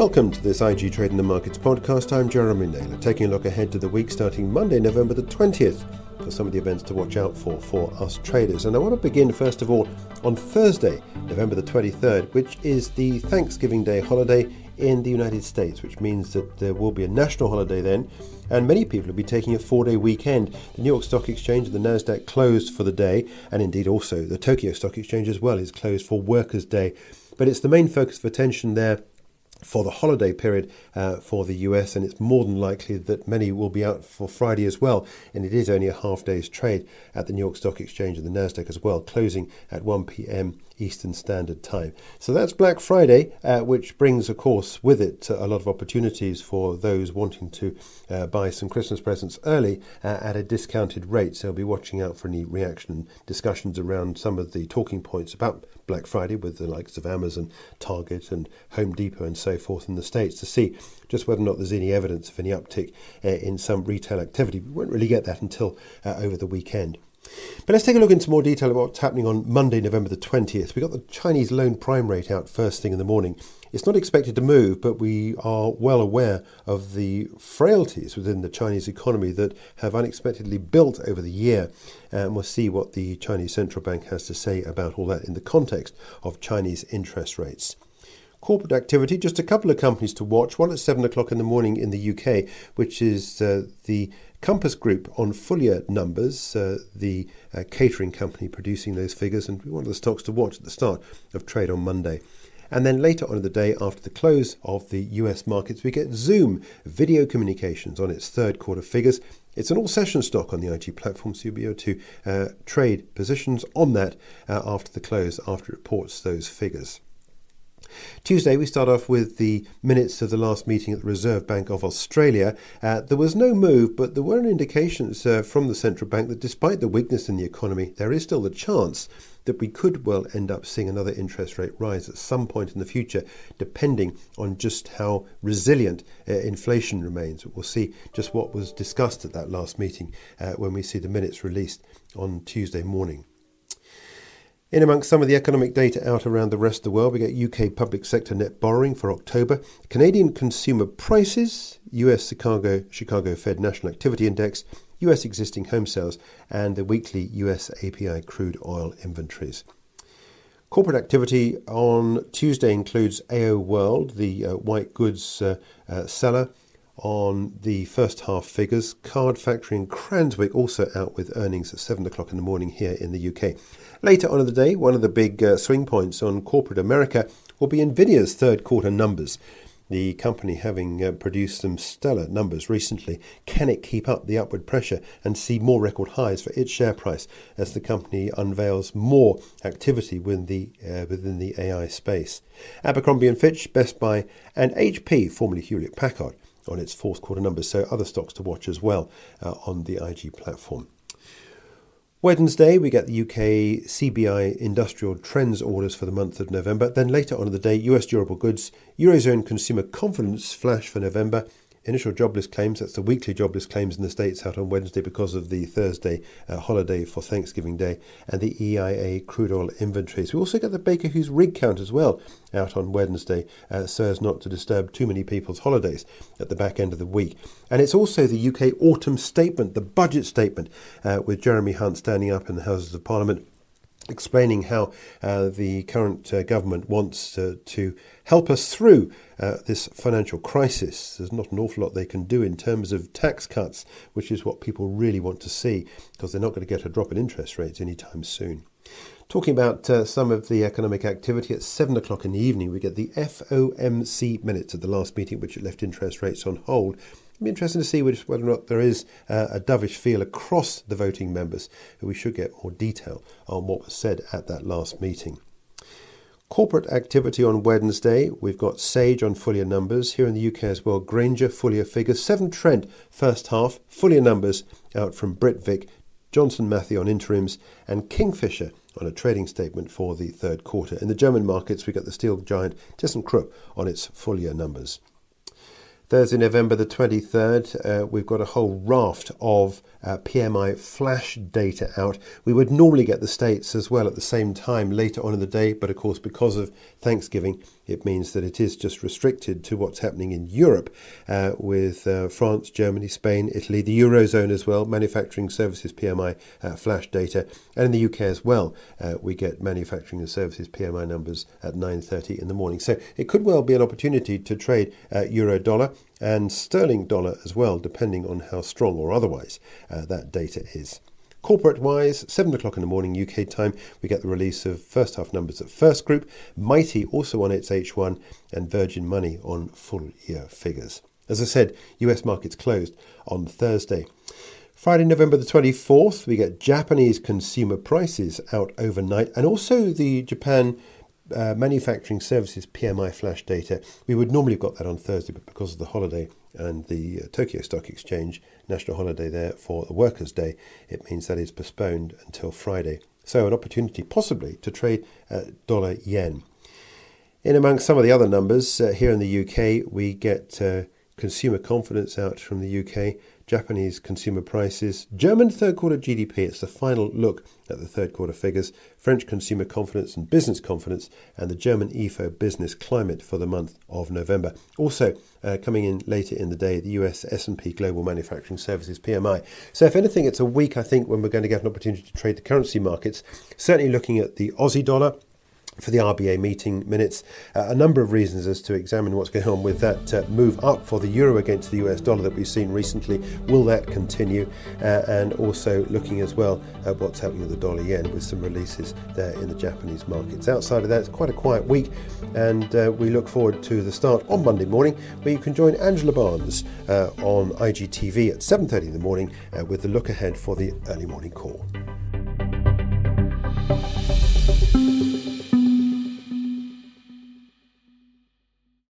Welcome to this IG Trade in the Markets podcast. I'm Jeremy Naylor, taking a look ahead to the week starting Monday, November the 20th, for some of the events to watch out for for us traders. And I want to begin, first of all, on Thursday, November the 23rd, which is the Thanksgiving Day holiday in the United States, which means that there will be a national holiday then, and many people will be taking a four day weekend. The New York Stock Exchange and the NASDAQ closed for the day, and indeed also the Tokyo Stock Exchange as well is closed for Workers' Day. But it's the main focus of attention there for the holiday period uh, for the US, and it's more than likely that many will be out for Friday as well. And it is only a half day's trade at the New York Stock Exchange and the NASDAQ as well, closing at 1 p.m. Eastern Standard Time. So that's Black Friday, uh, which brings, of course, with it a lot of opportunities for those wanting to uh, buy some Christmas presents early uh, at a discounted rate. So I'll be watching out for any reaction and discussions around some of the talking points about Black Friday with the likes of Amazon, Target, and Home Depot and so forth in the States to see just whether or not there's any evidence of any uptick uh, in some retail activity. We won't really get that until uh, over the weekend. But let's take a look into more detail about what's happening on Monday, November the 20th. We got the Chinese loan prime rate out first thing in the morning. It's not expected to move, but we are well aware of the frailties within the Chinese economy that have unexpectedly built over the year. Uh, and we'll see what the Chinese central bank has to say about all that in the context of Chinese interest rates. Corporate activity, just a couple of companies to watch. One at 7 o'clock in the morning in the UK, which is uh, the Compass Group on full year numbers, uh, the uh, catering company producing those figures, and one of the stocks to watch at the start of trade on Monday. And then later on in the day, after the close of the US markets, we get Zoom Video Communications on its third quarter figures. It's an all session stock on the IG platform, so you'll be able to uh, trade positions on that uh, after the close, after it reports those figures. Tuesday, we start off with the minutes of the last meeting at the Reserve Bank of Australia. Uh, there was no move, but there were indications uh, from the central bank that despite the weakness in the economy, there is still the chance that we could well end up seeing another interest rate rise at some point in the future, depending on just how resilient uh, inflation remains. We'll see just what was discussed at that last meeting uh, when we see the minutes released on Tuesday morning. In amongst some of the economic data out around the rest of the world, we get UK public sector net borrowing for October, Canadian consumer prices, US Chicago, Chicago Fed National Activity Index, US existing home sales, and the weekly US API crude oil inventories. Corporate activity on Tuesday includes AO World, the uh, white goods uh, uh, seller, on the first half figures. Card Factory and Cranswick also out with earnings at 7 o'clock in the morning here in the UK. Later on in the day, one of the big uh, swing points on corporate America will be Nvidia's third quarter numbers. The company having uh, produced some stellar numbers recently, can it keep up the upward pressure and see more record highs for its share price as the company unveils more activity within the, uh, within the AI space? Abercrombie Fitch, Best Buy, and HP, formerly Hewlett Packard, on its fourth quarter numbers. So other stocks to watch as well uh, on the IG platform. Wednesday, we get the UK CBI industrial trends orders for the month of November. Then later on in the day, US durable goods, Eurozone consumer confidence flash for November, initial jobless claims. That's the weekly jobless claims in the States out on Wednesday because of the Thursday uh, holiday for Thanksgiving Day, and the EIA crude oil inventories. We also get the Baker Hughes rig count as well out on Wednesday, uh, so as not to disturb too many people's holidays at the back end of the week. And it's also the UK autumn statement, the budget statement, uh, with Jeremy Hunt standing up in the Houses of Parliament explaining how uh, the current uh, government wants uh, to help us through uh, this financial crisis. There's not an awful lot they can do in terms of tax cuts, which is what people really want to see because they're not going to get a drop in interest rates anytime soon. Talking about uh, some of the economic activity at 7 o'clock in the evening, we get the FOMC minutes of the last meeting, which left interest rates on hold. It'll be interesting to see which, whether or not there is uh, a dovish feel across the voting members. and We should get more detail on what was said at that last meeting. Corporate activity on Wednesday. We've got Sage on full year numbers. Here in the UK as well, Grainger full year figures. Severn Trent first half full year numbers out from Britvic, Johnson Matthey on interims, and Kingfisher on a trading statement for the third quarter. In the German markets, we got the steel giant ThyssenKrupp on its full year numbers. Thursday, November the 23rd, uh, we've got a whole raft of uh, PMI flash data out. We would normally get the States as well at the same time later on in the day, but of course, because of Thanksgiving, it means that it is just restricted to what's happening in Europe uh, with uh, France, Germany, Spain, Italy, the Eurozone as well, manufacturing services PMI uh, flash data, and in the UK as well, uh, we get manufacturing and services PMI numbers at 9.30 in the morning. So it could well be an opportunity to trade uh, euro dollar and sterling dollar as well, depending on how strong or otherwise that data is. Corporate wise, 7 o'clock in the morning UK time, we get the release of first half numbers at FirstGroup, Mitie also on its H1, and Virgin Money on full year figures. As I said, US markets closed on Thursday. Friday, November the 24th, we get Japanese consumer prices out overnight and also the Japan uh, manufacturing services PMI flash data. We would normally have got that on Thursday, but because of the holiday and the uh, Tokyo Stock Exchange national holiday there for the Workers' Day, it means that is postponed until Friday. So, an opportunity possibly to trade dollar yen. In among some of the other numbers, uh, here in the UK, we get uh, consumer confidence out from the UK. Japanese consumer prices, German third quarter GDP, it's the final look at the third quarter figures, French consumer confidence and business confidence, and the German IFO business climate for the month of November. Also, uh, coming in later in the day, the US S&P Global Manufacturing Services PMI. So if anything, it's a week, I think, when we're going to get an opportunity to trade the currency markets. Certainly looking at the Aussie dollar, for the RBA meeting minutes. Uh, a number of reasons as to examine what's going on with that uh, move up for the euro against the US dollar that we've seen recently. Will that continue? Uh, and also looking as well at what's happening with the dollar yen with some releases there in the Japanese markets. Outside of that, it's quite a quiet week, and uh, we look forward to the start on Monday morning where you can join Angela Barnes uh, on IGTV at 7:30 in the morning uh, with the look ahead for the early morning call.